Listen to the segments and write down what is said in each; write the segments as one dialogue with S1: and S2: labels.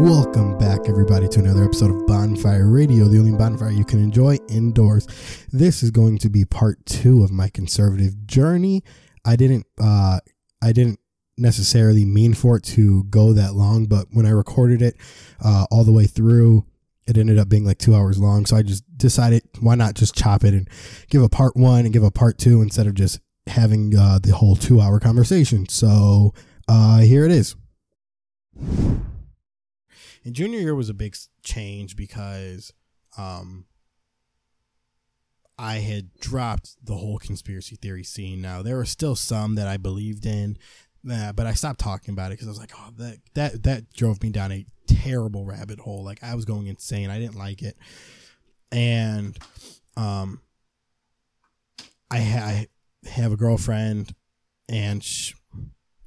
S1: Welcome back, everybody, to another episode of Bonfire Radio, the only bonfire you can enjoy indoors. This is going to be part two of my conservative journey. I didn't, uh, I didn't necessarily mean for it to go that long, but when I recorded it uh, all the way through, it ended up being like two hours long. So I just decided, why not just chop it and give a part one and give a part two instead of just having uh, the whole two hour conversation. So uh, here it is. And junior year was a big change because um, I had dropped the whole conspiracy theory scene. Now there were still some that I believed in, but I stopped talking about it because I was like, oh, that that that drove me down a terrible rabbit hole. Like I was going insane. I didn't like it, and um, I, ha- I have a girlfriend, and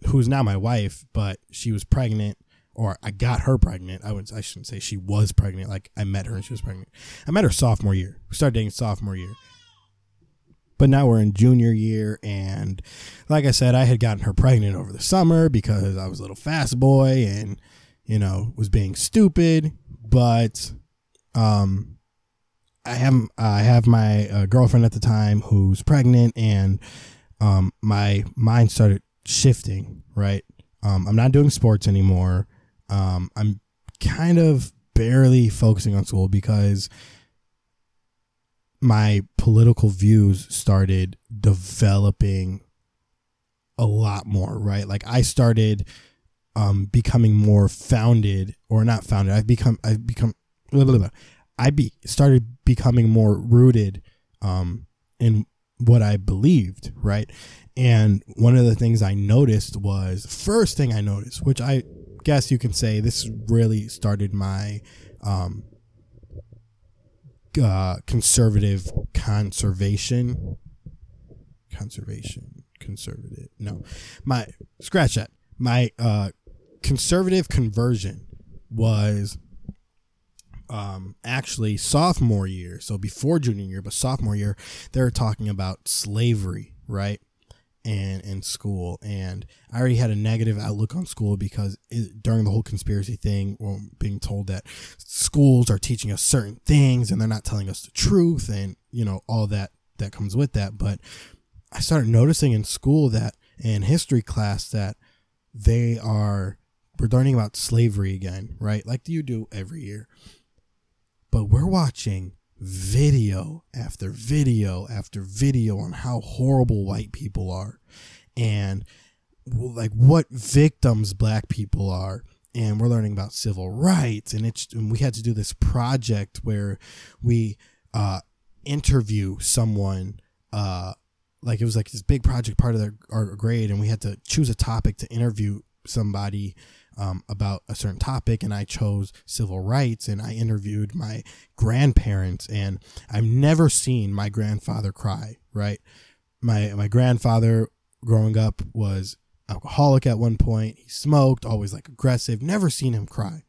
S1: who's now my wife, but she was pregnant or I got her pregnant. I would I shouldn't say she was pregnant. Like I met her and she was pregnant. I met her sophomore year. We started dating sophomore year. But now we're in junior year, and like I said, I had gotten her pregnant over the summer because I was a little fast boy and you know was being stupid. But um, I have I have my uh, girlfriend at the time who's pregnant, and um, my mind started shifting. Right, um, I'm not doing sports anymore. Um, I'm kind of barely focusing on school because my political views started developing a lot more, right? Like I started um, becoming more founded or not founded. I've become I've become blah, blah, blah. I be started becoming more rooted um, in what I believed, right? And one of the things I noticed was first thing I noticed, which I guess you can say this really started my um, uh, conservative conservation conservation conservative no my scratch that. My uh, conservative conversion was um, actually sophomore year so before junior year but sophomore year they were talking about slavery right and in school. And i already had a negative outlook on school because it, during the whole conspiracy thing well, being told that schools are teaching us certain things and they're not telling us the truth and you know all that that comes with that. But i started noticing in school that in history class that they are we're learning about slavery again right? Like you do every year. But we're watching video after video after video on how horrible white people are and like what victims black people are. And we're learning about civil rights and it's and we had to do this project where we uh interview someone uh like it was like this big project part of their, our grade and we had to choose a topic to interview somebody um, about a certain topic, and I chose civil rights, and I interviewed my grandparents, and I've never seen my grandfather cry. Right, my my grandfather growing up was alcoholic at one point. He smoked, always like aggressive. Never seen him cry.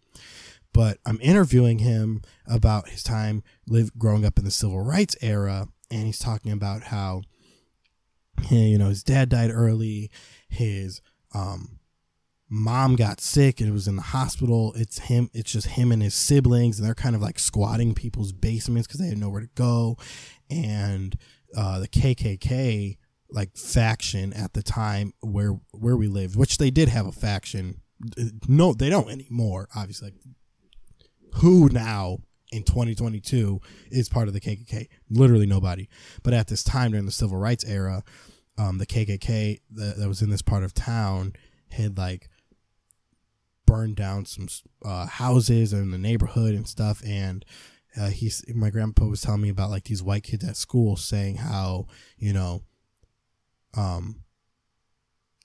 S1: But I'm interviewing him about his time live growing up in the civil rights era, and he's talking about how, you know, his dad died early, his um, mom got sick and it was in the hospital. It's him it's just him and his siblings and they're kind of like squatting people's basements because they had nowhere to go. And uh, the kkk like faction at the time where where we lived which they did have a faction no they don't anymore obviously. Like, who now in 2022 is part of the kkk literally nobody. But at this time during the civil rights era um, the kkk that, that was in this part of town had like burned down some uh, houses in the neighborhood and stuff. And uh, he's my grandpa was telling me about like these white kids at school saying how you know, um,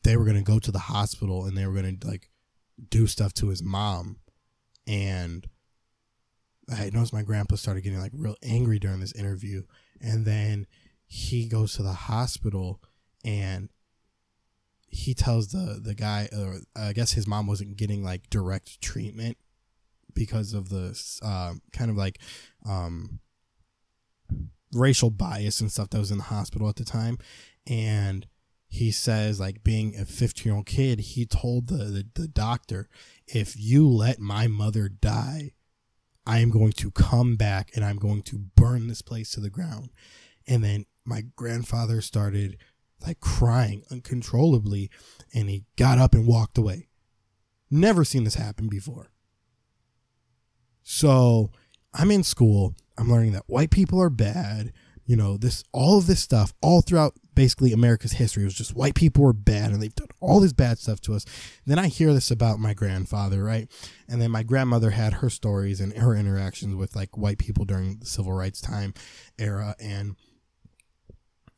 S1: they were gonna go to the hospital and they were gonna like do stuff to his mom, and I noticed my grandpa started getting like real angry during this interview, and then he goes to the hospital and he tells the the guy, or I guess his mom wasn't getting like direct treatment because of the uh, kind of like um, racial bias and stuff that was in the hospital at the time, and he says like being a 15 year old kid he told the, the, the doctor if you let my mother die i am going to come back and i'm going to burn this place to the ground. And then my grandfather started like crying uncontrollably and he got up and walked away never seen this happen before so i'm in school i'm learning that white people are bad you know this all of this stuff all throughout basically America's history. Was just white people were bad and they've done all this bad stuff to us. Then I hear this about my grandfather, right? And then my grandmother had her stories and her interactions with like white people during the civil rights time era. And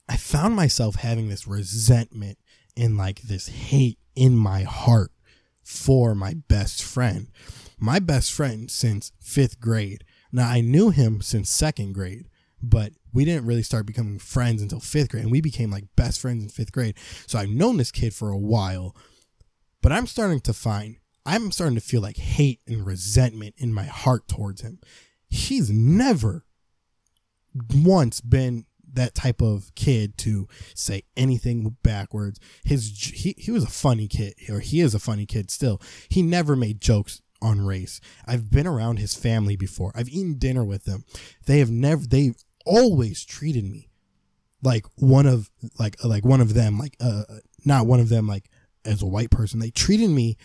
S1: I found myself having this resentment and like this hate in my heart for my best friend. My best friend since fifth grade. Now I knew him since second grade, but we didn't really start becoming friends until fifth grade, and we became like best friends in fifth grade. So I've known this kid for a while, but I'm starting to find I'm starting to feel like hate and resentment in my heart towards him. He's never once been that type of kid to say anything backwards. His he, he was a funny kid, or he is a funny kid still. He never made jokes on race. I've been around his family before. I've eaten dinner with them. They have never they always treated me like one of like like one of them like uh not one of them like as a white person they treated me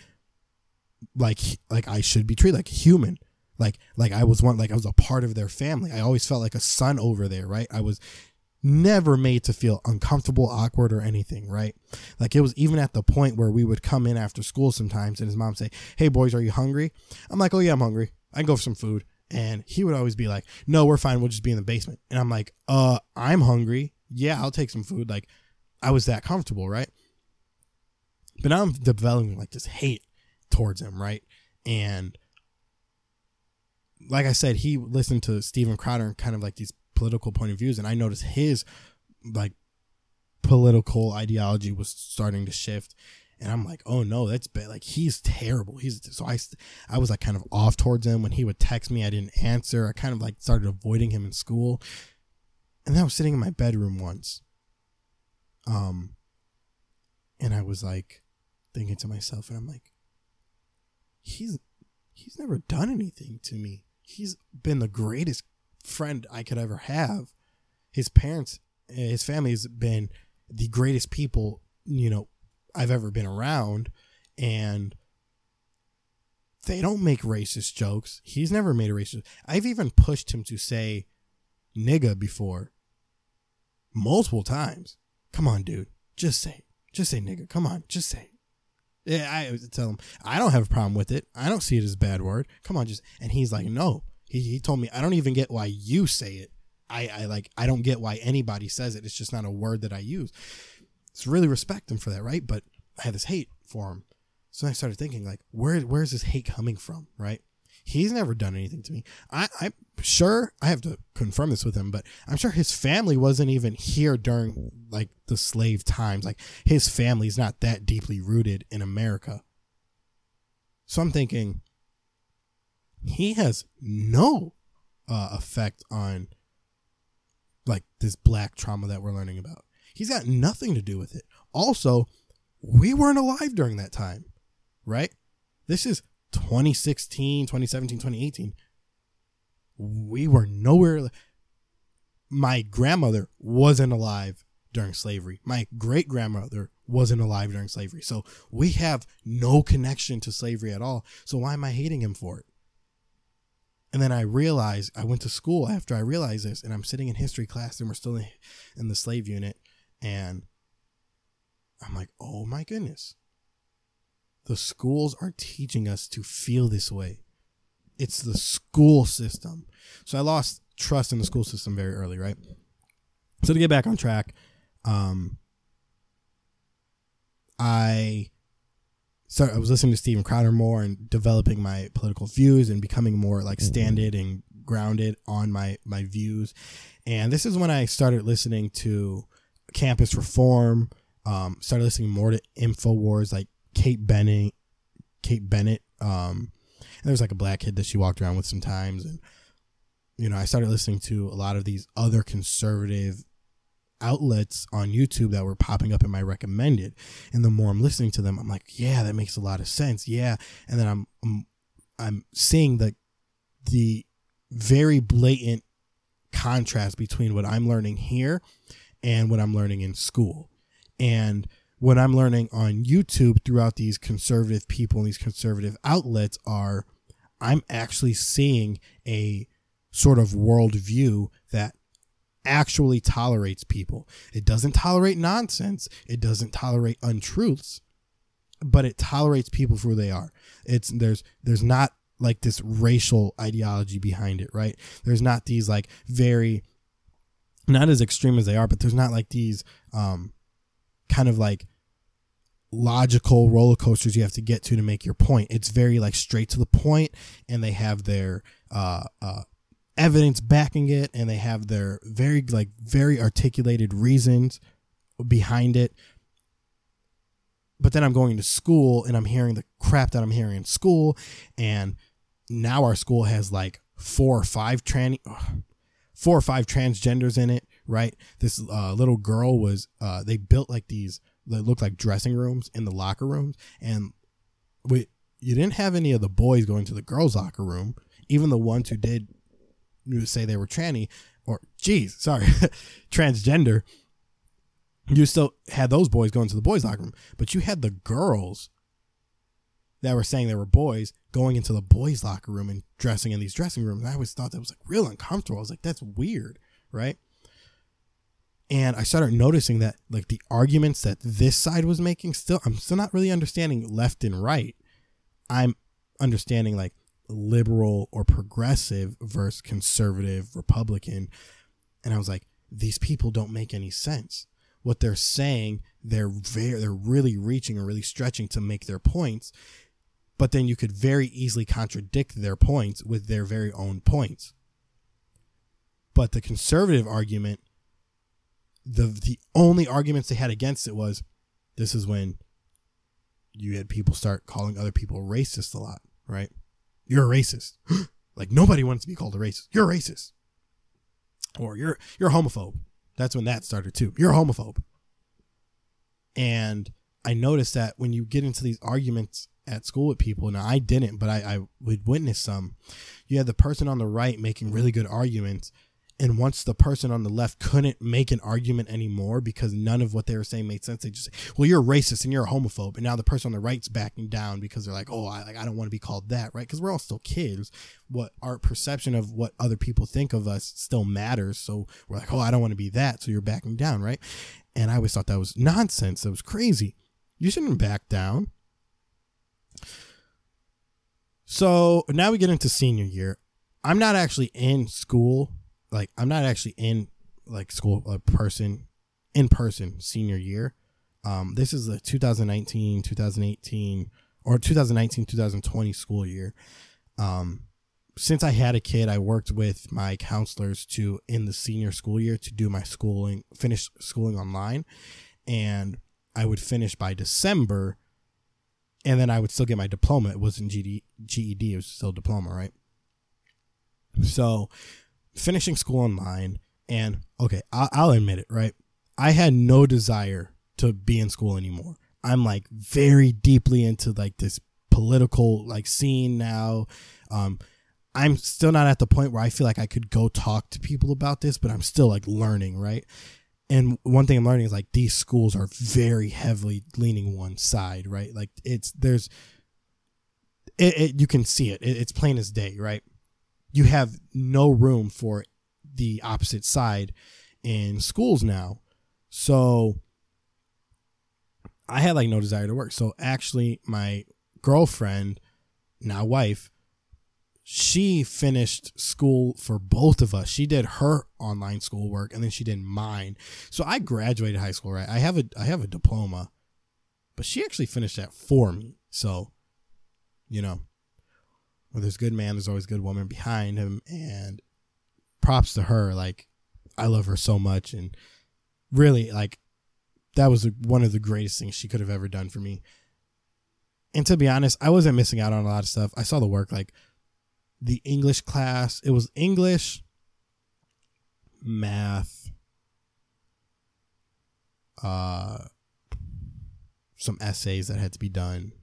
S1: like like I should be treated like a human like like I was one like I was a part of their family I always felt like a son over there right I was never made to feel uncomfortable awkward or anything right like it was even at the point where we would come in after school sometimes and his mom say hey boys are you hungry I'm like oh yeah I'm hungry I can go for some food and he would always be like, "No, we're fine. We'll just be in the basement." And I'm like, "Uh, I'm hungry. Yeah, I'll take some food." Like, I was that comfortable, right? But now I'm developing like this hate towards him, right? And like I said, he listened to Steven Crowder and kind of like these political point of views, and I noticed his like political ideology was starting to shift and I'm like, oh no, that's bad. Like he's terrible. He's so I, I was like kind of off towards him when he would text me. I didn't answer. I kind of like started avoiding him in school. And then I was sitting in my bedroom once. Um, and I was like thinking to myself, and I'm like, he's he's never done anything to me. He's been the greatest friend I could ever have. His parents, eh, his family has been the greatest people, you know, I've ever been around, and they don't make racist jokes. He's never made a racist. I've even pushed him to say nigga before multiple times. Come on, dude. Just say. Just say nigga. Come on. Just say. Yeah, I tell him I don't have a problem with it. I don't see it as a bad word. Come on, just and he's like, no. He he told me I don't even get why you say it. I I like I don't get why anybody says it. It's just not a word that I use. It's really respect him for that, right? But I had this hate for him. So I started thinking, like, where where's this hate coming from, right? He's never done anything to me. I, I'm sure I have to confirm this with him, but I'm sure his family wasn't even here during like the slave times. Like his family's not that deeply rooted in America. So I'm thinking he has no uh, effect on like this black trauma that we're learning about. He's got nothing to do with it. Also, we weren't alive during that time, right? This is 2016, 2017, 2018. We were nowhere. My grandmother wasn't alive during slavery. My great grandmother wasn't alive during slavery. So we have no connection to slavery at all. So why am I hating him for it? And then I realized I went to school after I realized this, and I'm sitting in history class, and we're still in, in the slave unit, and I'm like, oh my goodness. The schools are teaching us to feel this way. It's the school system. So I lost trust in the school system very early, right? So to get back on track, um, I started, I was listening to Steven Crowder more and developing my political views and becoming more like standard and grounded on my my views. And this is when I started listening to campus reform. Um, started listening more to Infowars, like Kate Bennett, Kate Bennett. Um, and there was like a black kid that she walked around with sometimes, and you know, I started listening to a lot of these other conservative outlets on YouTube that were popping up in my recommended. And the more I'm listening to them, I'm like, yeah, that makes a lot of sense. Yeah. And then I'm I'm, I'm seeing the the very blatant contrast between what I'm learning here and what I'm learning in school. And what I'm learning on YouTube throughout these conservative people and these conservative outlets are I'm actually seeing a sort of worldview that actually tolerates people. It doesn't tolerate nonsense. It doesn't tolerate untruths, but it tolerates people for who they are. It's there's there's not like this racial ideology behind it, right? There's not these like very not as extreme as they are, but there's not like these um kind of like logical roller coasters you have to get to to make your point. It's very like straight to the point and they have their uh uh evidence backing it and they have their very like very articulated reasons behind it. But then i'm going to school and i'm hearing the crap that i'm hearing in school and now our school has like four or five trans four or five transgenders in it right? This uh, little girl was uh, they built like these that looked like dressing rooms in the locker rooms and we you didn't have any of the boys going to the girls locker room even the ones who did say they were tranny or geez, sorry, transgender, you still had those boys going to the boys' locker room, but you had the girls that were saying they were boys going into the boys' locker room and dressing in these dressing rooms. I always thought that was like real uncomfortable. I was like, that's weird, right? And I started noticing that like the arguments that this side was making still I'm still not really understanding left and right. I'm understanding like liberal or progressive versus conservative Republican. And I was like, these people don't make any sense. What they're saying, they're very, they're really reaching or really stretching to make their points. But then you could very easily contradict their points with their very own points. But the conservative argument, the the only arguments they had against it was, this is when you had people start calling other people racist a lot, right? You're a racist. like nobody wants to be called a racist. You're a racist. Or you're you're a homophobe. That's when that started too. You're a homophobe. And I noticed that when you get into these arguments at school with people, now I didn't, but I, I would witness some. You had the person on the right making really good arguments and once the person on the left couldn't make an argument anymore because none of what they were saying made sense, they just say, "Well, you're a racist and you're a homophobe." And now the person on the right's backing down because they're like, "Oh, I like I don't want to be called that," right? Because we're all still kids. What our perception of what other people think of us still matters. So we're like, "Oh, I don't want to be that," so you're backing down, right? And I always thought that was nonsense. That was crazy. You shouldn't back down. So now we get into senior year. I'm not actually in school like I'm not actually in like school a person in person senior year. Um, this is the 2019 2018 or 2019 2020 school year. Um, since I had a kid, I worked with my counselors to in the senior school year to do my schooling, finish schooling online, and I would finish by December, and then I would still get my diploma. It wasn't GD, GED; it was still diploma, right? So finishing school online, and okay, I'll, I'll admit it, right? I had no desire to be in school anymore. I'm like very deeply into like this political like scene now. Um, I'm still not at the point where I feel like I could go talk to people about this, but I'm still like learning, right? And one thing I'm learning is like these schools are very heavily leaning one side, right? Like it's there's it, it you can see it. it. It's plain as day, right? You have no room for the opposite side in schools now. So I had like no desire to work. So actually, my girlfriend, now wife, she finished school for both of us. She did her online schoolwork and then she did mine. So I graduated high school, right? I have a I have a diploma, but she actually finished that for me. So, you know, where there's good man, there's always good woman behind him. And props to her. Like, I love her so much. And really, like, that was one of the greatest things she could have ever done for me. And to be honest, I wasn't missing out on a lot of stuff. I saw the work, like the English class. It was English, math, uh, some essays that had to be done.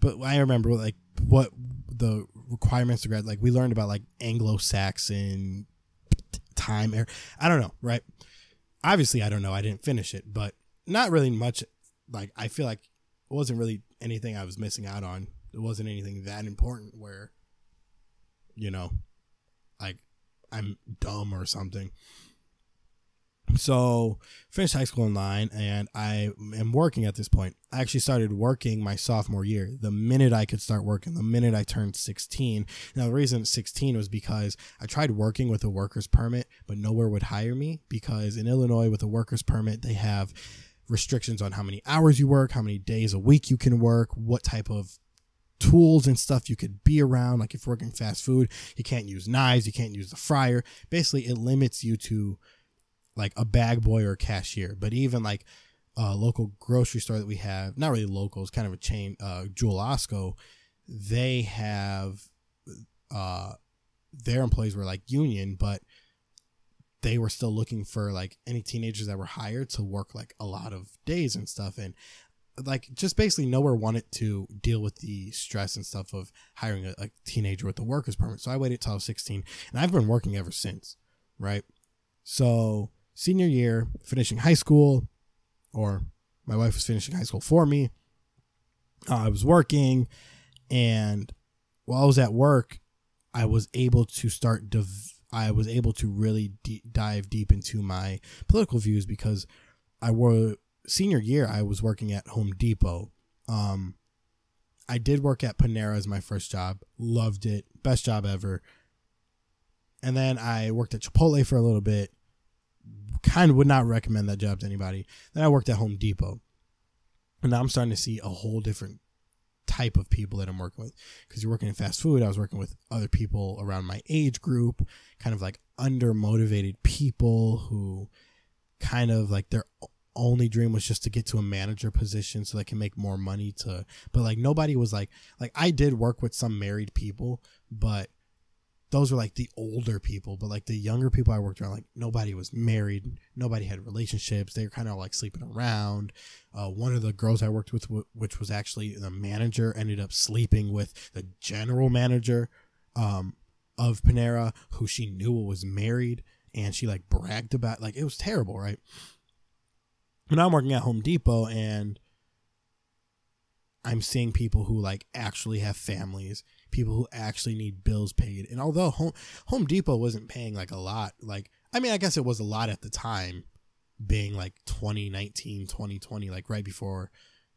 S1: But I remember like what the requirements to grad like we learned about like Anglo-Saxon time. I don't know, right? Obviously, I don't know. I didn't finish it, but not really much. Like I feel like it wasn't really anything I was missing out on. It wasn't anything that important where, you know, like I'm dumb or something. So finished high school in line, and I am working at this point. I actually started working my sophomore year. The minute I could start working, the minute I turned 16. Now the reason 16 was because I tried working with a worker's permit, but nowhere would hire me because in Illinois with a worker's permit they have restrictions on how many hours you work, how many days a week you can work, what type of tools and stuff you could be around. Like if working fast food, you can't use knives, you can't use the fryer. Basically, it limits you to like a bag boy or cashier. But even like a local grocery store that we have, not really local, it's kind of a chain, uh, Jewel Osco, they have uh, their employees were like union, but they were still looking for like any teenagers that were hired to work like a lot of days and stuff. And like just basically nowhere wanted to deal with the stress and stuff of hiring a, a teenager with a worker's permit. So I waited till I was 16 and I've been working ever since. Right. So senior year, finishing high school, or my wife was finishing high school for me. Uh, I was working, and while I was at work, I was able to start. Div- I was able to really de- dive deep into my political views because I were senior year. I was working at Home Depot. Um, I did work at Panera as my first job. Loved it, best job ever. And then I worked at Chipotle for a little bit kind of would not recommend that job to anybody. Then I worked at Home Depot. And now I'm starting to see a whole different type of people that I'm working with. Because you're working in fast food, I was working with other people around my age group, kind of like under motivated people who kind of like their only dream was just to get to a manager position so they can make more money to but like nobody was like like I did work with some married people, but those were like the older people, but like the younger people I worked around, like nobody was married, nobody had relationships. They were kind of like sleeping around. Uh, one of the girls I worked with, which was actually the manager, ended up sleeping with the general manager um, of Panera, who she knew was married, and she like bragged about. Like it was terrible, right? And I'm working at Home Depot, and I'm seeing people who like actually have families people who actually need bills paid. And although Home Home Depot wasn't paying like a lot, like I mean, I guess it was a lot at the time, being like 2019, 2020, like right before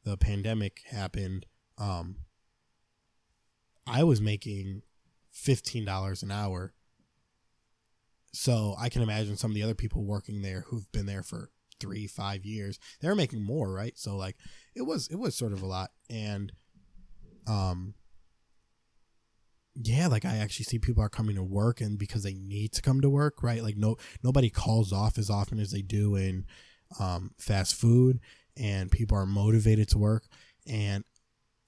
S1: the pandemic happened. Um, I was making fifteen dollars an hour. So I can imagine some of the other people working there who've been there for three, five years, they're making more, right? So like it was it was sort of a lot. And um yeah, like I actually see people are coming to work and because they need to come to work, right? Like no nobody calls off as often as they do in um, fast food, and people are motivated to work. And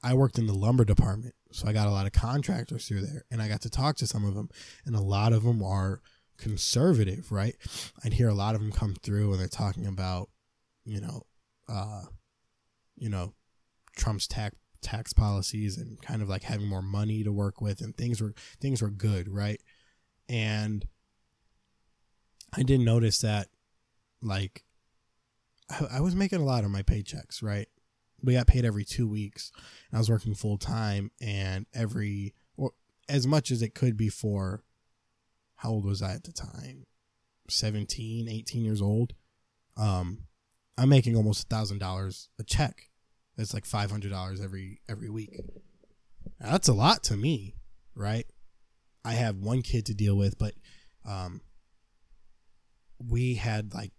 S1: I worked in the lumber department, so I got a lot of contractors through there, and I got to talk to some of them, and a lot of them are conservative, right? I'd hear a lot of them come through, and they're talking about, you know, uh, you know, Trump's tax tax policies and kind of like having more money to work with and things were things were good, right? And I didn't notice that like I, I was making a lot of my paychecks, right? We got paid every two weeks. and I was working full time and every or as much as it could be for how old was I at the time? 17, 18 years old. Um, I'm making almost a thousand dollars a check that's like five hundred dollars every every week. Now, that's a lot to me, right? I have one kid to deal with, but um, we had like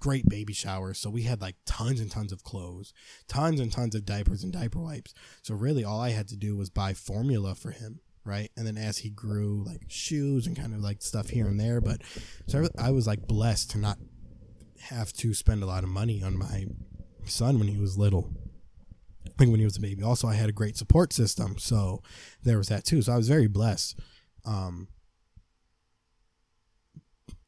S1: great baby showers, so we had like tons and tons of clothes, tons and tons of diapers and diaper wipes. So really, all I had to do was buy formula for him, right? And then as he grew, like shoes and kind of like stuff here and there. But so I was like blessed to not have to spend a lot of money on my son when he was little like when he was a baby. Also, I had a great support system, so there was that too. So I was very blessed. Um,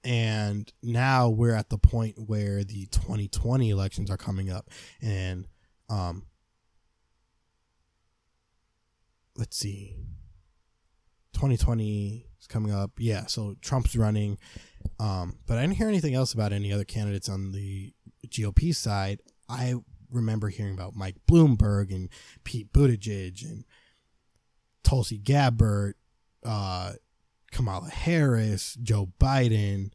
S1: and now we're at the point where the 2020 elections are coming up and um let's see 2020 is coming up yeah so trump's running um but i didn't hear anything else about any other candidates on the gop side i remember hearing about mike bloomberg and pete buttigieg and tulsi gabbard uh kamala harris joe biden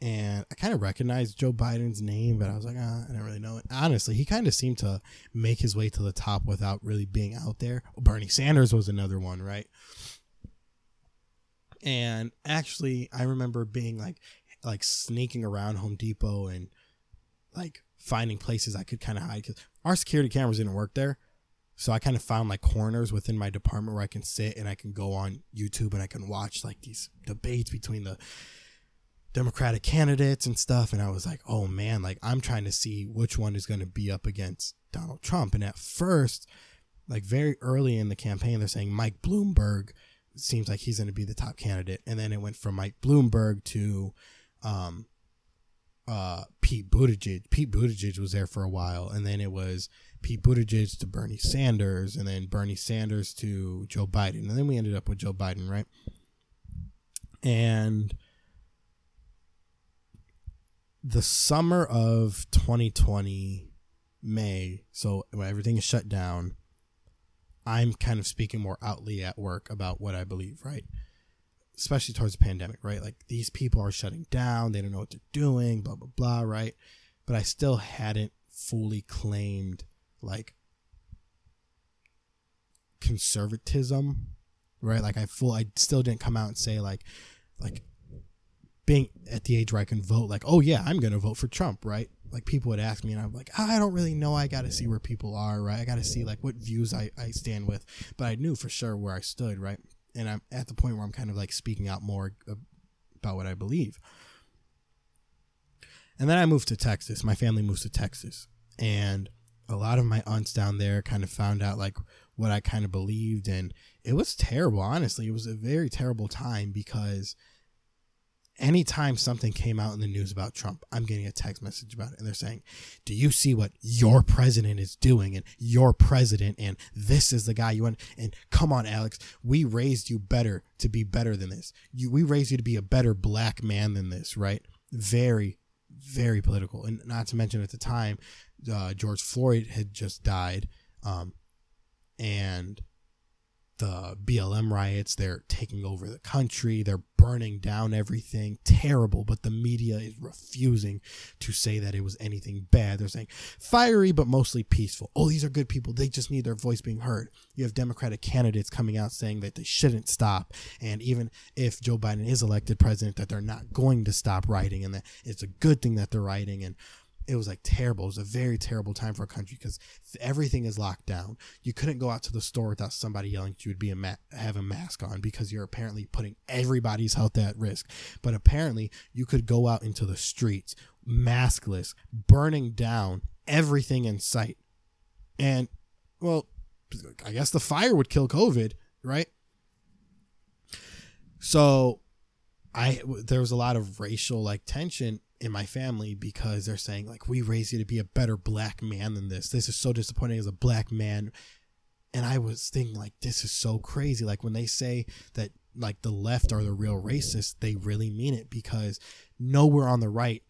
S1: and I kind of recognized Joe Biden's name, but I was like, ah, I don't really know it. Honestly, he kind of seemed to make his way to the top without really being out there. Bernie Sanders was another one, right? And actually, I remember being like, like sneaking around Home Depot and like finding places I could kind of hide because our security cameras didn't work there. So I kind of found like corners within my department where I can sit and I can go on YouTube and I can watch like these debates between the Democratic candidates and stuff. And I was like, oh man, like I'm trying to see which one is going to be up against Donald Trump. And at first, like very early in the campaign, they're saying Mike Bloomberg seems like he's going to be the top candidate. And then it went from Mike Bloomberg to um, uh, Pete Buttigieg. Pete Buttigieg was there for a while. And then it was Pete Buttigieg to Bernie Sanders. And then Bernie Sanders to Joe Biden. And then we ended up with Joe Biden, right? And the summer of 2020 may so when everything is shut down i'm kind of speaking more outly at work about what i believe right especially towards the pandemic right like these people are shutting down they don't know what they're doing blah blah blah right but i still hadn't fully claimed like conservatism right like i full i still didn't come out and say like like being at the age where I can vote, like, oh yeah, I'm gonna vote for Trump, right? Like people would ask me, and I'm like, oh, I don't really know. I got to see where people are, right? I got to see like what views I, I stand with, but I knew for sure where I stood, right? And I'm at the point where I'm kind of like speaking out more about what I believe. And then I moved to Texas. My family moves to Texas, and a lot of my aunts down there kind of found out like what I kind of believed, and it was terrible. Honestly, it was a very terrible time because anytime something came out in the news about Trump, I'm getting a text message about it. And they're saying, Do you see what your president is doing? And your president, and this is the guy you want. And come on, Alex, we raised you better to be better than this. You, we raised you to be a better black man than this, right? Very, very political. And not to mention at the time, uh, George Floyd had just died. Um, and the BLM riots. They're taking over the country. They're burning down everything. Terrible. But the media is refusing to say that it was anything bad. They're saying fiery, but mostly peaceful. Oh, these are good people. They just need their voice being heard. You have Democratic candidates coming out saying that they shouldn't stop. And even if Joe Biden is elected president, that they're not going to stop writing and that it's a good thing that they're writing. And it was like terrible. It was a very terrible time for a country because everything is locked down. You couldn't go out to the store without somebody yelling that you would be a ma- have a mask on because you're apparently putting everybody's health at risk. But apparently, you could go out into the streets maskless, burning down everything in sight. And well, I guess the fire would kill COVID, right? So, I there was a lot of racial like tension in my family because they're saying like we raised you to be a better black man than this. This is so disappointing as a black man. And I was thinking like this is so crazy. Like when they say that like the left are the real racists, they really mean it because nowhere on the right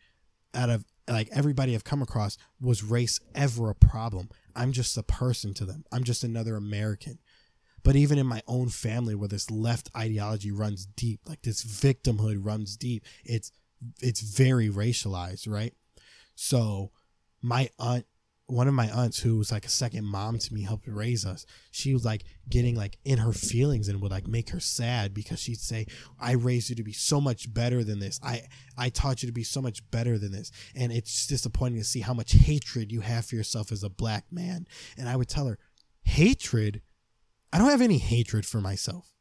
S1: out of like everybody I've come across was race ever a problem. I'm just a person to them. I'm just another American. But even in my own family where this left ideology runs deep, like this victimhood runs deep, it's it's very racialized, right? So my aunt one of my aunts who was like a second mom to me helped raise us she was like getting like in her feelings and would like make her sad because she'd say i raised you to be so much better than this. I i taught you to be so much better than this. And it's disappointing to see how much hatred you have for yourself as a black man. And i would tell her hatred? I don't have any hatred for myself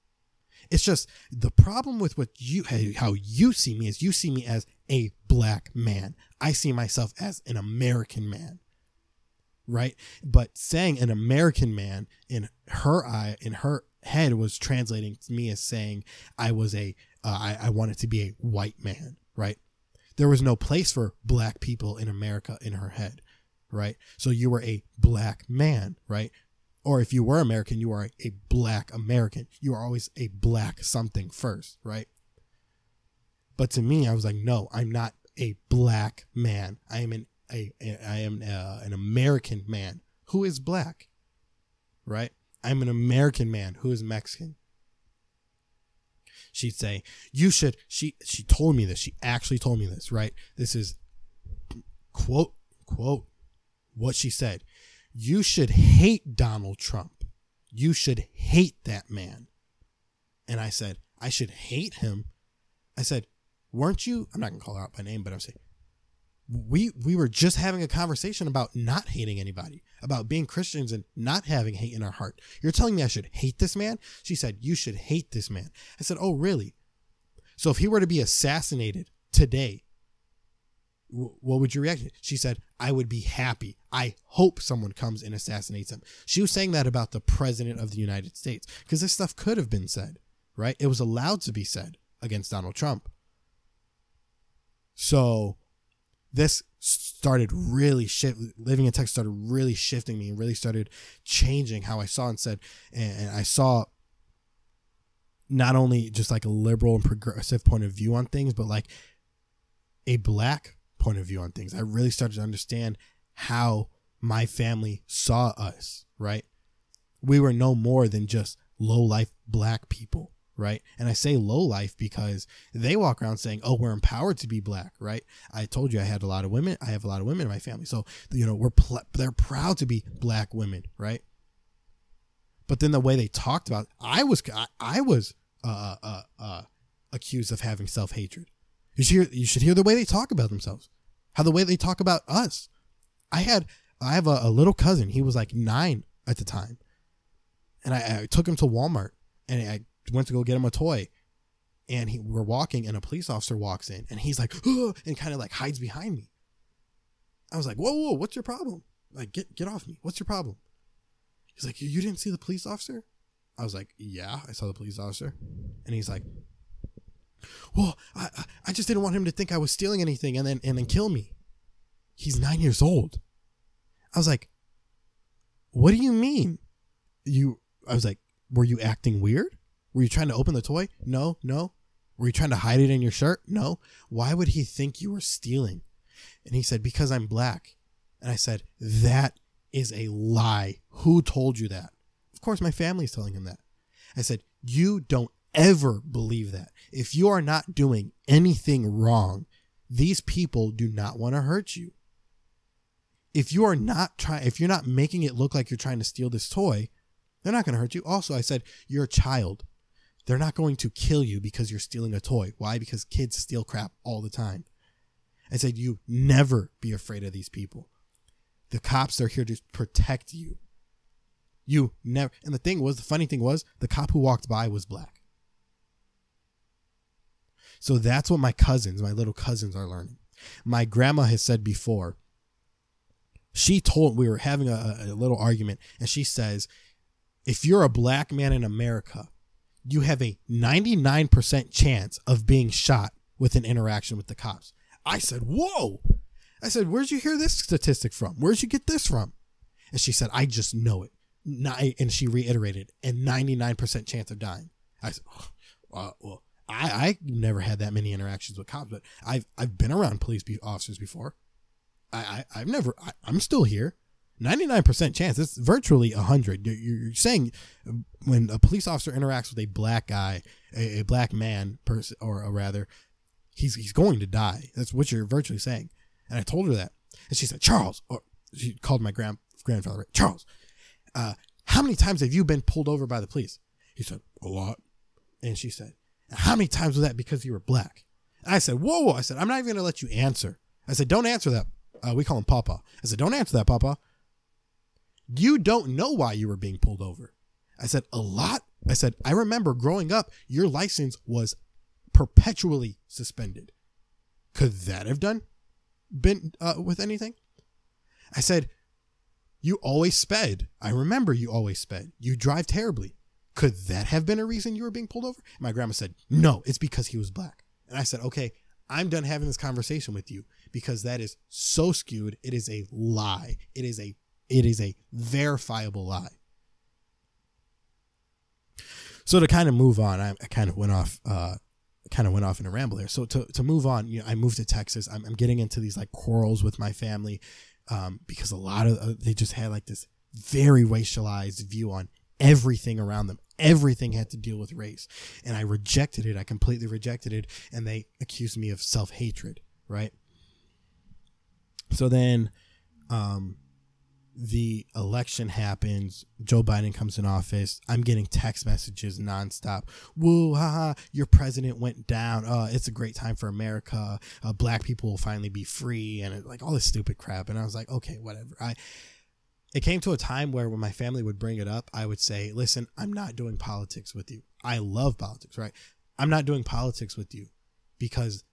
S1: it's just the problem with what you how you see me is you see me as a black man. I see myself as an American man. Right? But saying an American man in her eye in her head was translating to me as saying I was a uh, I, I wanted to be a white man, right? there was no place for black people in America in her head, right? So you were a black man, right? Or if you were American, you are a black American. You are always a black something first, right? But to me, I was like, no, I'm not a black man. I am an a, a I am a, uh, an American man who is black, right? I'm an American man who is Mexican. She'd say, "You should." She she told me this. She actually told me this. Right? This is quote quote what she said. You should hate Donald Trump. You should hate that man. And I said, I should hate him. I said, weren't you? I'm not gonna call her out by name, but I'm saying we we were just having a conversation about not hating anybody, about being Christians and not having hate in our heart. You're telling me I should hate this man? She said, You should hate this man. I said, Oh, really? So if he were to be assassinated today, what would your reaction? She said, I would be happy. I hope someone comes and assassinates him. She was saying that about the president of the United States because this stuff could have been said, right? It was allowed to be said against Donald Trump. So this started really shift living in Texas started really shifting me and really started changing how I saw and said and I saw not only just like a liberal and progressive point of view on things but like a black point of view on things. I really started to understand how my family saw us, right? We were no more than just low life black people right? And I say low life because they walk around saying, "Oh, we're empowered to be black," right? I told you I had a lot of women. I have a lot of women in my family, so you know we're pl- they're proud to be black women, right? But then the way they talked about, I was I, I was uh, uh, uh, accused of having self hatred. You should hear, you should hear the way they talk about themselves, how the way they talk about us. I had I have a, a little cousin. He was like nine at the time, and I, I took him to Walmart and I went to go get him a toy. And he, we're walking and a police officer walks in and he's like and kind of like hides behind me. I was like whoa whoa what's your problem? Like get get off me. What's your problem? He's like you didn't see the police officer? I was like yeah i saw the police officer. And he's like well i i just didn't want him to think i was stealing anything and then and then kill me he's nine years old i was like what do you mean you i was like were you acting weird were you trying to open the toy? No, no. Were you trying to hide it in your shirt? No. Why would he think you were stealing? And he said, Because I'm black. And I said, That is a lie. Who told you that? Of course, my family's telling him that. I said, You don't ever believe that. If you are not doing anything wrong, these people do not want to hurt you. If you are not trying, if you're not making it look like you're trying to steal this toy, they're not going to hurt you. Also, I said, You're a child. They're not going to kill you because you're stealing a toy. Why? Because kids steal crap all the time. I said, you never be afraid of these people. The cops are here to protect you. You never. And the thing was, the funny thing was, the cop who walked by was black. So that's what my cousins, my little cousins, are learning. My grandma has said before, she told, we were having a, a little argument, and she says, if you're a black man in America, you have a 99% chance of being shot with an interaction with the cops. I said, Whoa. I said, Where'd you hear this statistic from? Where'd you get this from? And she said, I just know it. And she reiterated, and 99% chance of dying. I said, uh, Well, I, I never had that many interactions with cops, but I've, I've been around police officers before. I, I, I've never, I, I'm still here. 99% chance. It's virtually 100. You're saying when a police officer interacts with a black guy, a, a black man, person, or, rather, he's he's going to die. That's what you're virtually saying. And I told her that. And she said, Charles, or she called my grand, grandfather, Charles, uh, how many times have you been pulled over by the police? He said, a lot. And she said, how many times was that because you were black? And I said, whoa, whoa. I said, I'm not even going to let you answer. I said, don't answer that. Uh, we call him Papa. I said, don't answer that, Papa. You don't know why you were being pulled over. I said, A lot? I said, I remember growing up, your license was perpetually suspended. Could that have done been uh, with anything? I said, You always sped. I remember you always sped. You drive terribly. Could that have been a reason you were being pulled over? My grandma said, No, it's because he was black. And I said, Okay, I'm done having this conversation with you because that is so skewed. It is a lie. It is a it is a verifiable lie. So to kind of move on, I, I kind of went off uh kind of went off in a ramble there. So to, to move on, you know, I moved to Texas. I'm, I'm getting into these like quarrels with my family um, because a lot of uh, they just had like this very racialized view on everything around them. Everything had to deal with race, and I rejected it. I completely rejected it, and they accused me of self hatred. Right. So then, um, the election happens. Joe Biden comes in office. I'm getting text messages nonstop. Woo, haha, your president went down. Uh, it's a great time for America. Uh, black people will finally be free, and it, like all this stupid crap. And I was like, okay, whatever. I. It came to a time where when my family would bring it up, I would say, listen, I'm not doing politics with you. I love politics, right? I'm not doing politics with you because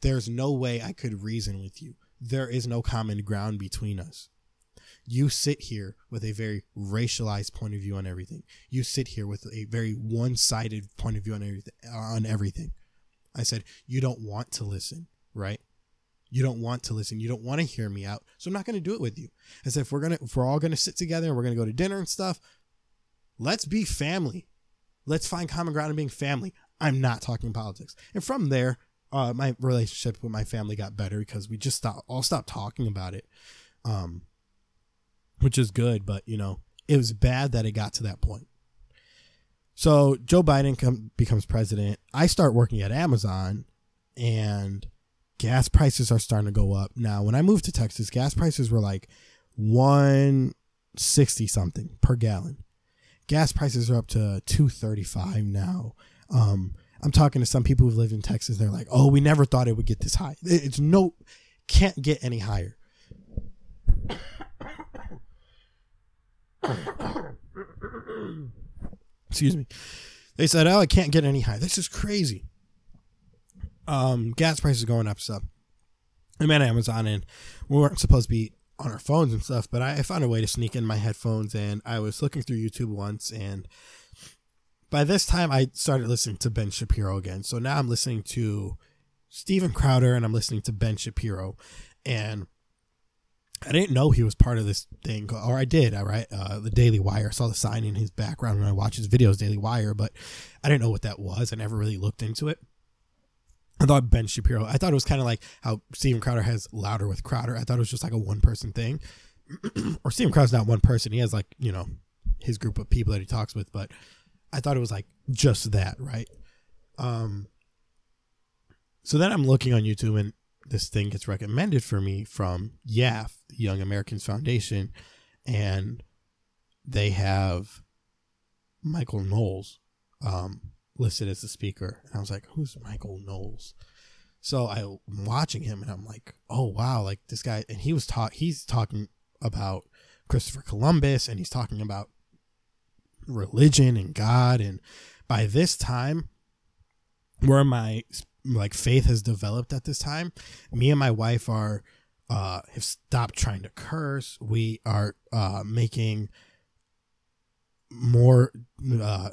S1: there's no way I could reason with you. There is no common ground between us you sit here with a very racialized point of view on everything. You sit here with a very one-sided point of view on everything. On everything. I said you don't want to listen, right? You don't want to listen. You don't want to hear me out. So I'm not going to do it with you. I said if we're gonna if we're all going to sit together and we're going to go to dinner and stuff, let's be family. Let's find common ground in being family. I'm not talking politics. And from there, uh, my relationship with my family got better because we just stopped all stopped talking about it. Um, which is good, but you know, it was bad that it got to that point. So Joe Biden com- becomes president. I start working at Amazon and gas prices are starting to go up. Now, when I moved to Texas, gas prices were like 160 something per gallon. Gas prices are up to 235 now. Um, I'm talking to some people who've lived in Texas. They're like, "Oh, we never thought it would get this high. It's no, can't get any higher." Excuse me. They said, "Oh, it can't get any higher. This is crazy." Um, gas prices going up stuff. I'm at Amazon and we weren't supposed to be on our phones and stuff, but I, I found a way to sneak in my headphones and I was looking through YouTube once and by this time I started listening to Ben Shapiro again. So now I'm listening to Steven Crowder and I'm listening to Ben Shapiro and I didn't know he was part of this thing, or I did. All right, uh, the Daily Wire. I saw the sign in his background when I watched his videos, Daily Wire, but I didn't know what that was. I never really looked into it. I thought Ben Shapiro. I thought it was kind of like how Steven Crowder has Louder with Crowder. I thought it was just like a one person thing, or Steven Crowder's not one person. He has like you know his group of people that he talks with, but I thought it was like just that, right? Um. So then I'm looking on YouTube and this thing gets recommended for me from YAF, the Young Americans Foundation, and they have Michael Knowles um, listed as the speaker. And I was like, who's Michael Knowles? So I'm watching him and I'm like, oh wow, like this guy and he was talk he's talking about Christopher Columbus and he's talking about religion and God and by this time where my like faith has developed at this time. Me and my wife are uh have stopped trying to curse. We are uh making more uh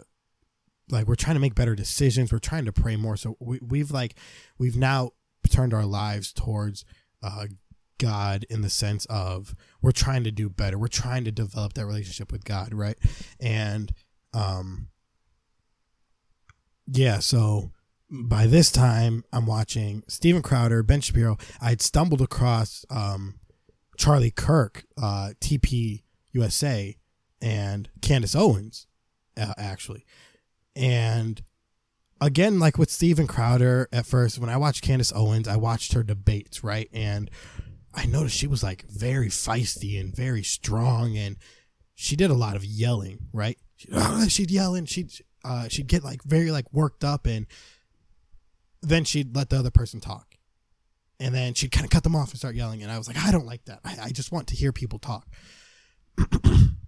S1: like we're trying to make better decisions. We're trying to pray more. So we we've like we've now turned our lives towards uh God in the sense of we're trying to do better. We're trying to develop that relationship with God, right? And um yeah, so by this time, I'm watching Steven Crowder, Ben Shapiro. I'd stumbled across um, Charlie Kirk, uh, TP USA, and Candace Owens, uh, actually. And again, like with Steven Crowder, at first, when I watched Candace Owens, I watched her debates, right? And I noticed she was like very feisty and very strong, and she did a lot of yelling, right? She'd yell and she'd uh, she'd get like very like worked up and then she'd let the other person talk. And then she'd kind of cut them off and start yelling. And I was like, I don't like that. I, I just want to hear people talk.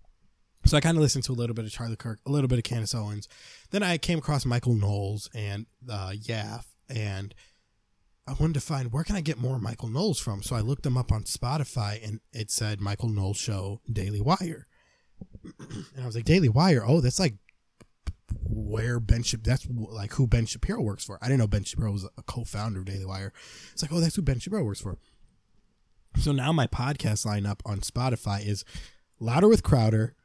S1: so I kind of listened to a little bit of Charlie Kirk, a little bit of Candace Owens. Then I came across Michael Knowles and uh, YAF. And I wanted to find where can I get more Michael Knowles from. So I looked them up on Spotify and it said Michael Knowles Show Daily Wire. and I was like, Daily Wire? Oh, that's like where Ben Shapiro, that's like who Ben Shapiro works for. I didn't know Ben Shapiro was a co-founder of Daily Wire. It's like, oh, that's who Ben Shapiro works for. So now my podcast lineup on Spotify is Louder with Crowder,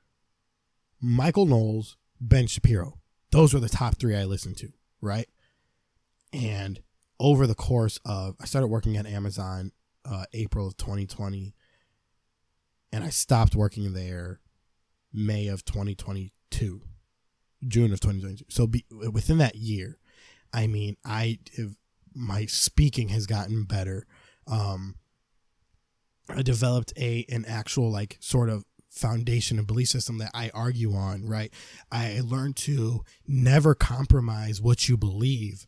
S1: Michael Knowles, Ben Shapiro. Those were the top three I listened to, right? And over the course of, I started working at Amazon uh, April of 2020, and I stopped working there May of 2022, June of 2022. So be, within that year, I mean, I my speaking has gotten better. Um, I developed a an actual like sort of foundation and belief system that I argue on, right? I learned to never compromise what you believe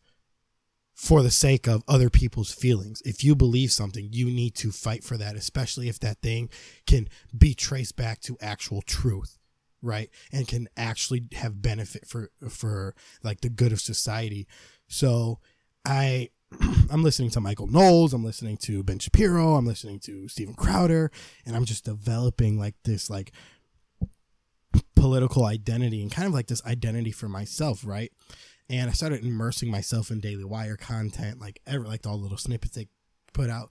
S1: for the sake of other people's feelings. If you believe something, you need to fight for that, especially if that thing can be traced back to actual truth, right? And can actually have benefit for for like the good of society. So I I'm listening to Michael Knowles, I'm listening to Ben Shapiro, I'm listening to Steven Crowder, and I'm just developing like this like political identity and kind of like this identity for myself, right? And I started immersing myself in Daily Wire content, like ever like all the little snippets they put out.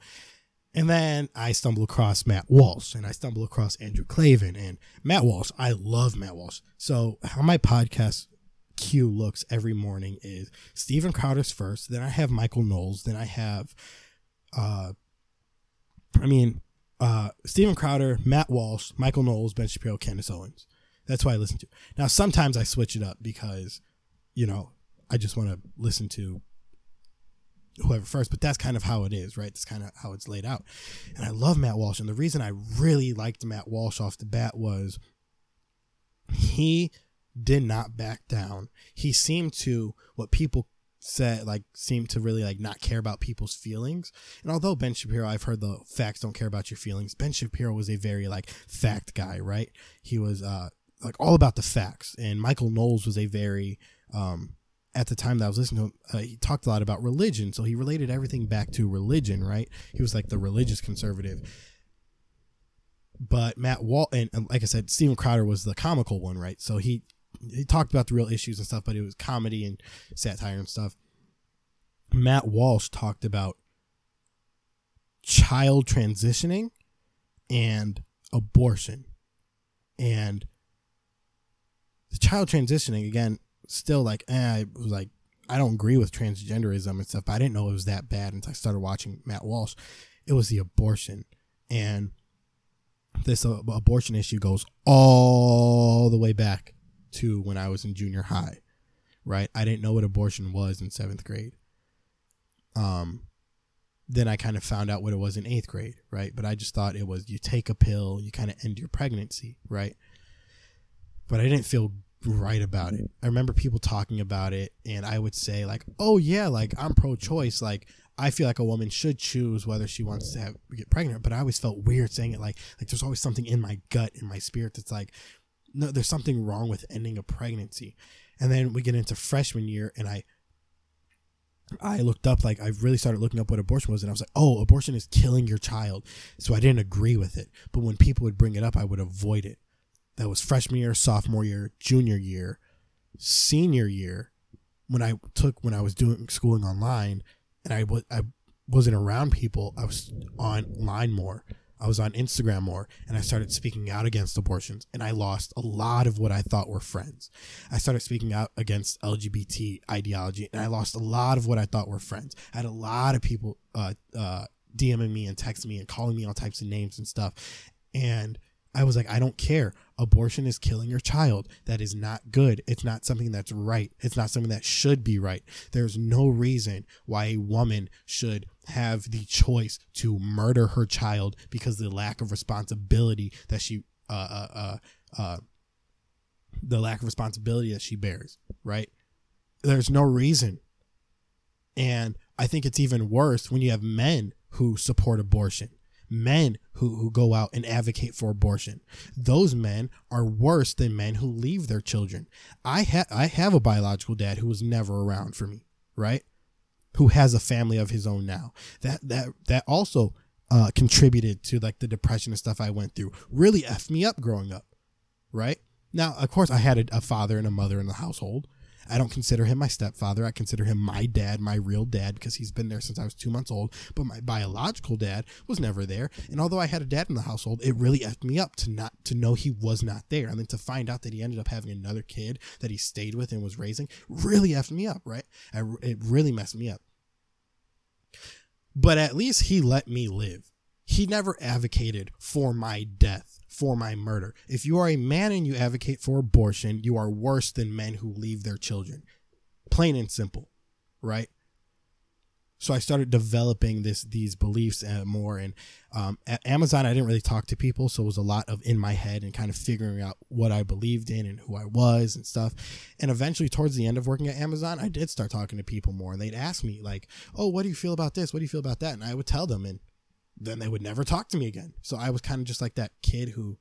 S1: And then I stumble across Matt Walsh and I stumble across Andrew Klavan and Matt Walsh. I love Matt Walsh. So on my podcast queue looks every morning is Steven Crowder's first, then I have Michael Knowles, then I have uh I mean uh Steven Crowder, Matt Walsh, Michael Knowles, Ben Shapiro, Candace Owens. That's why I listen to. Now sometimes I switch it up because, you know, I just want to listen to whoever first, but that's kind of how it is, right? That's kind of how it's laid out. And I love Matt Walsh. And the reason I really liked Matt Walsh off the bat was he did not back down. He seemed to what people said like seemed to really like not care about people's feelings. And although Ben Shapiro, I've heard the facts don't care about your feelings. Ben Shapiro was a very like fact guy, right? He was uh like all about the facts. And Michael Knowles was a very um at the time that I was listening to him, uh, he talked a lot about religion. So he related everything back to religion, right? He was like the religious conservative but Matt Walsh and, like I said, Steven Crowder was the comical one, right? So he he talked about the real issues and stuff, but it was comedy and satire and stuff. Matt Walsh talked about child transitioning and abortion. And the child transitioning, again, still like, eh, I was like, I don't agree with transgenderism and stuff, but I didn't know it was that bad until I started watching Matt Walsh. It was the abortion. And this uh, abortion issue goes all the way back to when I was in junior high, right? I didn't know what abortion was in seventh grade. Um, then I kind of found out what it was in eighth grade, right? But I just thought it was you take a pill, you kind of end your pregnancy, right? But I didn't feel right about it. I remember people talking about it, and I would say like, "Oh yeah, like I'm pro-choice. Like I feel like a woman should choose whether she wants to have get pregnant." But I always felt weird saying it. Like like there's always something in my gut, in my spirit that's like, no, there's something wrong with ending a pregnancy. And then we get into freshman year, and I I looked up like I really started looking up what abortion was and I was like, "Oh, abortion is killing your child." So I didn't agree with it. But when people would bring it up, I would avoid it. That was freshman year, sophomore year, junior year, senior year when I took when I was doing schooling online and I was I wasn't around people, I was online more. I was on Instagram more and I started speaking out against abortions and I lost a lot of what I thought were friends. I started speaking out against LGBT ideology and I lost a lot of what I thought were friends. I had a lot of people uh, uh, DMing me and texting me and calling me all types of names and stuff. And I was like, I don't care. Abortion is killing your child. That is not good. It's not something that's right. It's not something that should be right. There's no reason why a woman should have the choice to murder her child because the lack of responsibility that she, uh, uh, uh, uh the lack of responsibility that she bears, right? There's no reason. And I think it's even worse when you have men who support abortion men who, who go out and advocate for abortion. Those men are worse than men who leave their children. I have I have a biological dad who was never around for me, right? Who has a family of his own now. That that that also uh, contributed to like the depression and stuff I went through. Really effed me up growing up, right? Now, of course, I had a, a father and a mother in the household. I don't consider him my stepfather. I consider him my dad, my real dad, because he's been there since I was two months old. But my biological dad was never there. And although I had a dad in the household, it really effed me up to not to know he was not there. And then to find out that he ended up having another kid that he stayed with and was raising really effed me up, right? I, it really messed me up. But at least he let me live. He never advocated for my death, for my murder. If you are a man and you advocate for abortion, you are worse than men who leave their children. Plain and simple, right? so I started developing this these beliefs uh, more. And um, at Amazon, I didn't really talk to people, so it was a lot of in my head and kind of figuring out what I believed in and who I was and stuff. And eventually, towards the end of working at Amazon, I did start talking to people more, and they'd ask me like, "Oh, what do you feel about this? What do you feel about that?" And I would tell them, and then they would never talk to me again. So I was kind of just like that kid who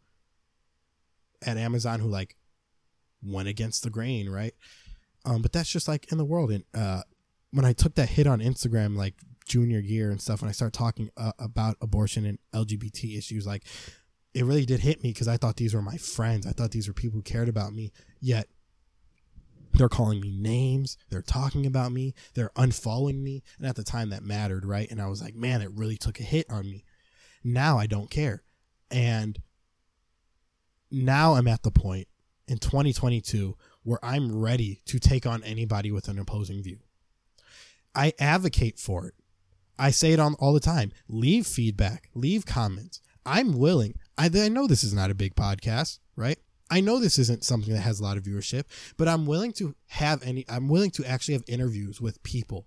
S1: at Amazon who like went against the grain, right? Um, but that's just like in the world, and uh, when I took that hit on Instagram, like junior year and stuff, when I started talking uh, about abortion and LGBT issues, like it really did hit me because I thought these were my friends. I thought these were people who cared about me. Yet they're calling me names. They're talking about me. They're unfollowing me. And at the time that mattered, right? And I was like, man, it really took a hit on me. Now I don't care. And now I'm at the point in 2022 where I'm ready to take on anybody with an opposing view. I advocate for it. I say it on all the time. Leave feedback, leave comments. I'm willing. I, I know this is not a big podcast, right? I know this isn't something that has a lot of viewership, but I'm willing to have any. I'm willing to actually have interviews with people.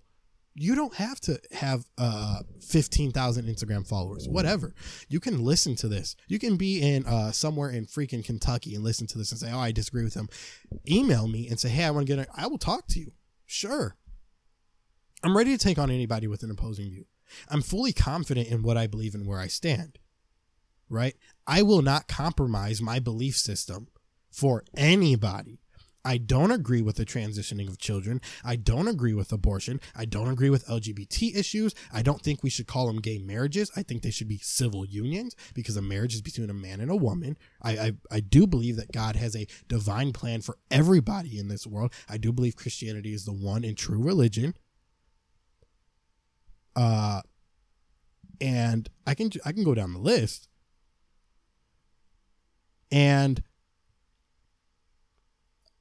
S1: You don't have to have uh, 15,000 Instagram followers, whatever. You can listen to this. You can be in uh, somewhere in freaking Kentucky and listen to this and say, "Oh, I disagree with him." Email me and say, "Hey, I want to get. I will talk to you." Sure, I'm ready to take on anybody with an opposing view. I'm fully confident in what I believe and where I stand. Right? I will not compromise my belief system for anybody. I don't agree with the transitioning of children. I don't agree with abortion. I don't agree with LGBT issues. I don't think we should call them gay marriages. I think they should be civil unions because a marriage is between a man and a woman. I, I, I do believe that God has a divine plan for everybody in this world. I do believe Christianity is the one and true religion. Uh, and I can I can go down the list. And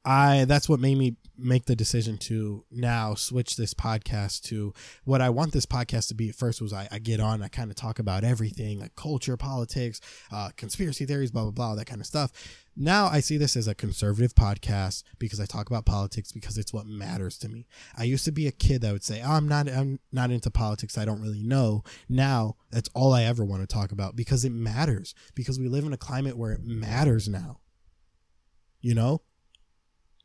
S1: I that's what made me make the decision to now switch this podcast to what I want this podcast to be at first was I, I get on, I kind of talk about everything like culture, politics, uh, conspiracy theories, blah, blah, blah, that kind of stuff. Now I see this as a conservative podcast because I talk about politics because it's what matters to me. I used to be a kid that would say, oh, I'm not, I'm not into politics. I don't really know. Now that's all I ever want to talk about because it matters because we live in a climate where it matters now. You know,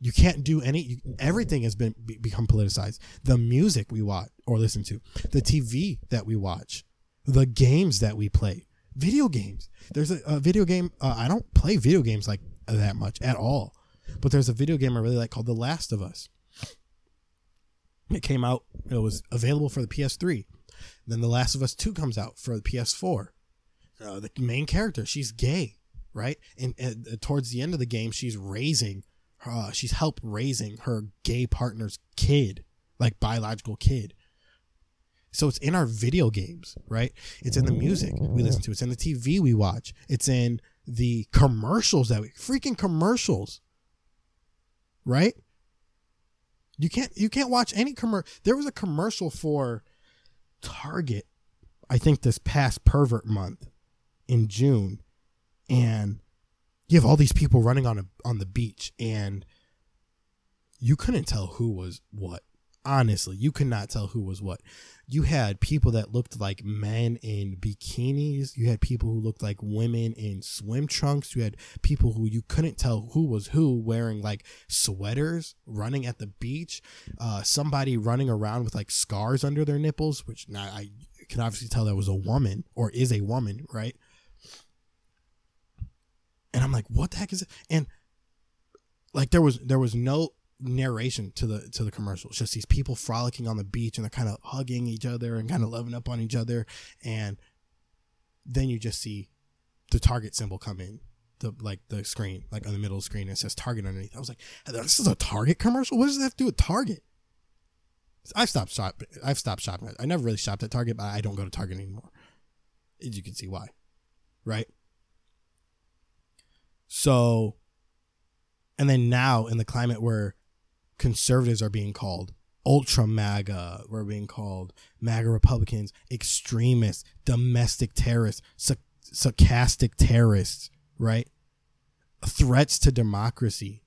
S1: you can't do any. Everything has been be, become politicized. The music we watch or listen to, the TV that we watch, the games that we play, video games. There's a, a video game. Uh, I don't play video games like that much at all, but there's a video game I really like called The Last of Us. It came out. It was available for the PS3. Then The Last of Us Two comes out for the PS4. Uh, the main character, she's gay, right? And, and uh, towards the end of the game, she's raising uh, she's helped raising her gay partner's kid, like biological kid. So it's in our video games, right? It's in the music we listen to. It's in the TV we watch. It's in the commercials that we freaking commercials, right? You can't you can't watch any commercial. There was a commercial for Target, I think this past pervert month in June, and you have all these people running on a on the beach and you couldn't tell who was what. Honestly you could not tell who was what. You had people that looked like men in bikinis. You had people who looked like women in swim trunks. You had people who you couldn't tell who was who wearing like sweaters running at the beach. Uh, somebody running around with like scars under their nipples which now i can obviously tell that was a woman or is a woman right and I'm like, what the heck is it? And like there was there was no narration to the to the commercial. It's just these people frolicking on the beach and they're kind of hugging each other and kind of loving up on each other. And then you just see the target symbol come in, the like the screen, like on the middle of the screen, it says Target underneath. I was like, this is a Target commercial. What does that have to do with Target? I've stopped shop. I've stopped shopping. I never really shopped at Target, but I don't go to Target anymore. As you can see why, right? So, and then now in the climate where conservatives are being called ultra MAGA, we're being called MAGA Republicans, extremists, domestic terrorists, sarcastic terrorists, right? Threats to democracy.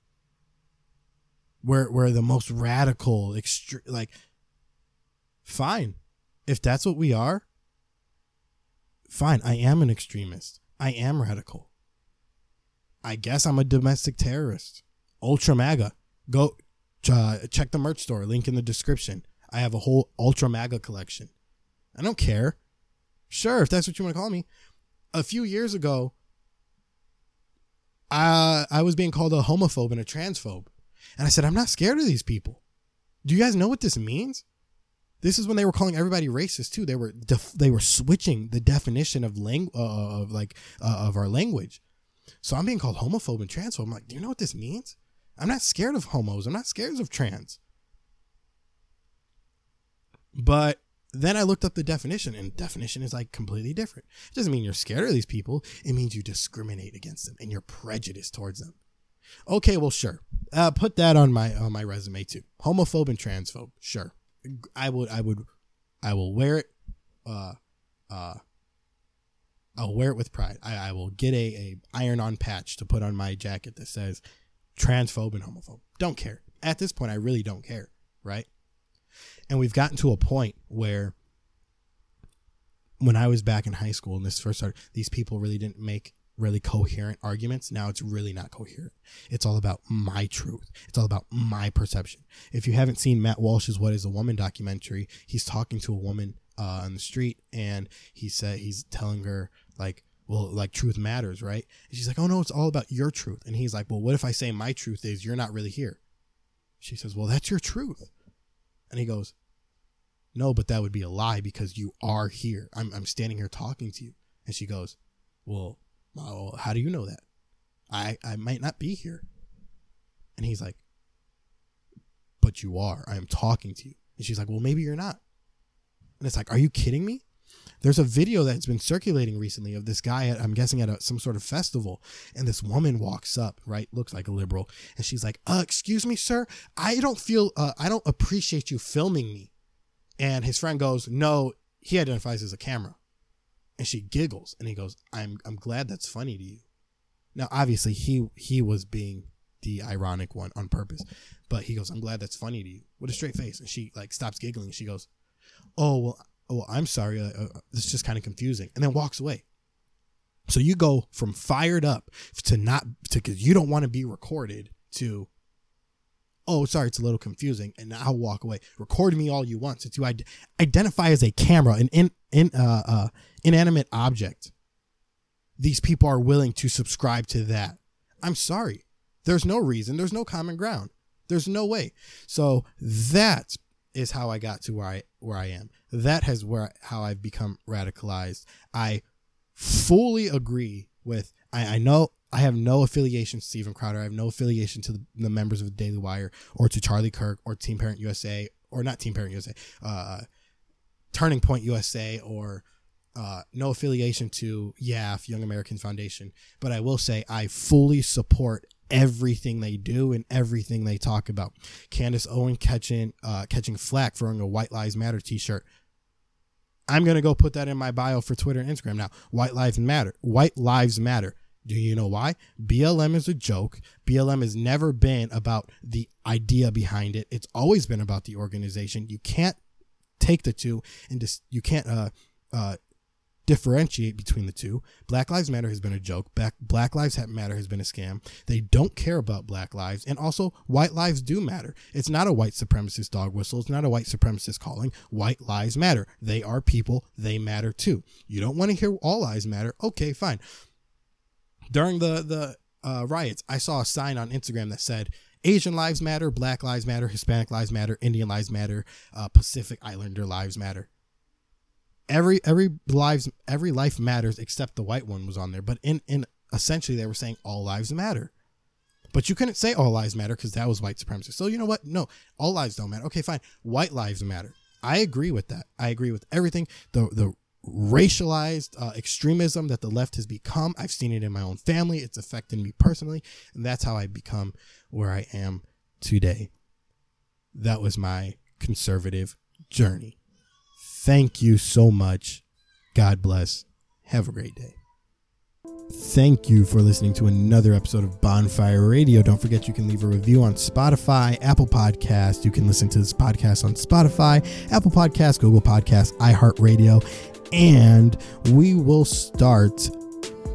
S1: We're, we're the most radical, extre- like, fine. If that's what we are, fine. I am an extremist. I am radical. I guess I'm a domestic terrorist. Ultra MAGA. Go uh, check the merch store. Link in the description. I have a whole Ultra MAGA collection. I don't care. Sure, if that's what you want to call me. A few years ago, I, I was being called a homophobe and a transphobe. And I said, I'm not scared of these people. Do you guys know what this means? This is when they were calling everybody racist too. They were def- they were switching the definition of lang- uh, of like uh, of our language. So I'm being called homophobe and transphobe. I'm like, do you know what this means? I'm not scared of homos. I'm not scared of trans. But then I looked up the definition, and definition is like completely different. It doesn't mean you're scared of these people. It means you discriminate against them and you're prejudiced towards them. Okay, well, sure. Uh, put that on my on my resume too. Homophobe and transphobe. Sure, I would I would I will wear it. Uh, uh, I'll wear it with pride. I, I will get a, a iron on patch to put on my jacket that says transphobe and homophobe. Don't care. At this point, I really don't care, right? And we've gotten to a point where when I was back in high school and this first started, these people really didn't make really coherent arguments. Now it's really not coherent. It's all about my truth. It's all about my perception. If you haven't seen Matt Walsh's What is a Woman documentary, he's talking to a woman uh, on the street and he said he's telling her like well, like truth matters, right? And she's like, oh no, it's all about your truth. And he's like, well, what if I say my truth is you're not really here? She says, well, that's your truth. And he goes, no, but that would be a lie because you are here. I'm, I'm standing here talking to you. And she goes, well, how do you know that? I, I might not be here. And he's like, but you are. I am talking to you. And she's like, well, maybe you're not. And it's like, are you kidding me? There's a video that's been circulating recently of this guy at, I'm guessing at a, some sort of festival, and this woman walks up, right? Looks like a liberal, and she's like, "Uh, excuse me, sir, I don't feel, uh, I don't appreciate you filming me." And his friend goes, "No." He identifies as a camera, and she giggles, and he goes, "I'm, I'm glad that's funny to you." Now, obviously, he he was being the ironic one on purpose, but he goes, "I'm glad that's funny to you," with a straight face, and she like stops giggling. She goes, "Oh well." Oh, I'm sorry, uh, uh, this is just kind of confusing, and then walks away. So you go from fired up to not to because you don't want to be recorded to, oh, sorry, it's a little confusing, and I'll walk away. Record me all you want, since you id- identify as a camera, an in, in uh, uh, inanimate object. These people are willing to subscribe to that. I'm sorry. There's no reason. There's no common ground. There's no way. So that is how I got to where I where I am that has where how I've become radicalized. I fully agree with. I, I know I have no affiliation to Steven Crowder. I have no affiliation to the, the, members of the Daily Wire or to Charlie Kirk or Team Parent USA or not Team Parent USA, uh, Turning Point USA or uh, no affiliation to YAF Young Americans Foundation. But I will say I fully support everything they do and everything they talk about. Candace Owen catching uh, catching flack for wearing a White Lives Matter T-shirt. I'm gonna go put that in my bio for Twitter and Instagram now. White lives matter. White lives matter. Do you know why? BLM is a joke. BLM has never been about the idea behind it. It's always been about the organization. You can't take the two and just you can't uh, uh, differentiate between the two. Black Lives Matter has been a joke. Black, Black Lives Matter has been a scam. They don't care about black lives. And also, white lives do matter. It's not a white supremacist dog whistle. It's not a white supremacist calling. White lives matter. They are people. They matter too. You don't want to hear all lives matter. Okay, fine. During the, the uh, riots, I saw a sign on Instagram that said, Asian lives matter, Black lives matter, Hispanic lives matter, Indian lives matter, uh, Pacific Islander lives matter every every lives every life matters except the white one was on there but in in essentially they were saying all lives matter. But you couldn't say all lives matter because that was white supremacy. So you know what? No, all lives don't matter. Okay, fine. White lives matter. I agree with that. I agree with everything. The the racialized uh, extremism that the left has become. I've seen it in my own family. It's affected me personally, and that's how I become where I am today. That was my conservative journey. Thank you so much. God bless. Have a great day. Thank you for listening to another episode of Bonfire Radio. Don't forget you can leave a review on Spotify, Apple Podcast. You can listen to this podcast on Spotify, Apple Podcast, Google Podcast, iHeartRadio, and we will start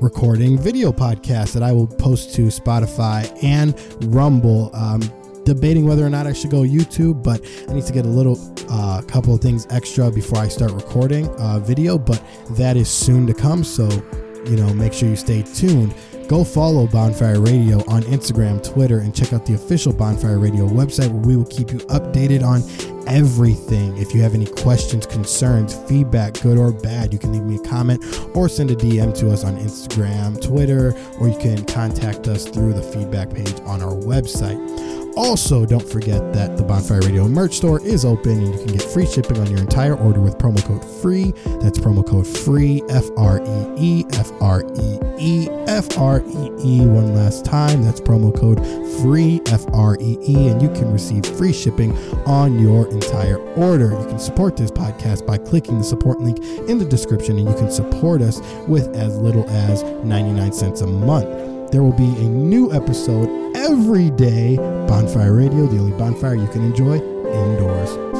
S1: recording video podcasts that I will post to Spotify and Rumble. Um, debating whether or not I should go YouTube, but I need to get a little uh, couple of things extra before I start recording uh, video. But that is soon to come. So you know, make sure you stay tuned. Go follow Bonfire Radio on Instagram, Twitter, and check out the official Bonfire Radio website where we will keep you updated on everything. If you have any questions, concerns, feedback, good or bad, you can leave me a comment or send a DM to us on Instagram, Twitter, or you can contact us through the feedback page on our website. Also, don't forget that the Bonfire Radio merch store is open and you can get free shipping on your entire order with promo code FREE. That's promo code FREE, F R E E, F R E E, F R E E. One last time, that's promo code FREE, F R E E, and you can receive free shipping on your entire order. You can support this podcast by clicking the support link in the description, and you can support us with as little as 99 cents a month. There will be a new episode every day. Bonfire Radio, the only bonfire you can enjoy indoors.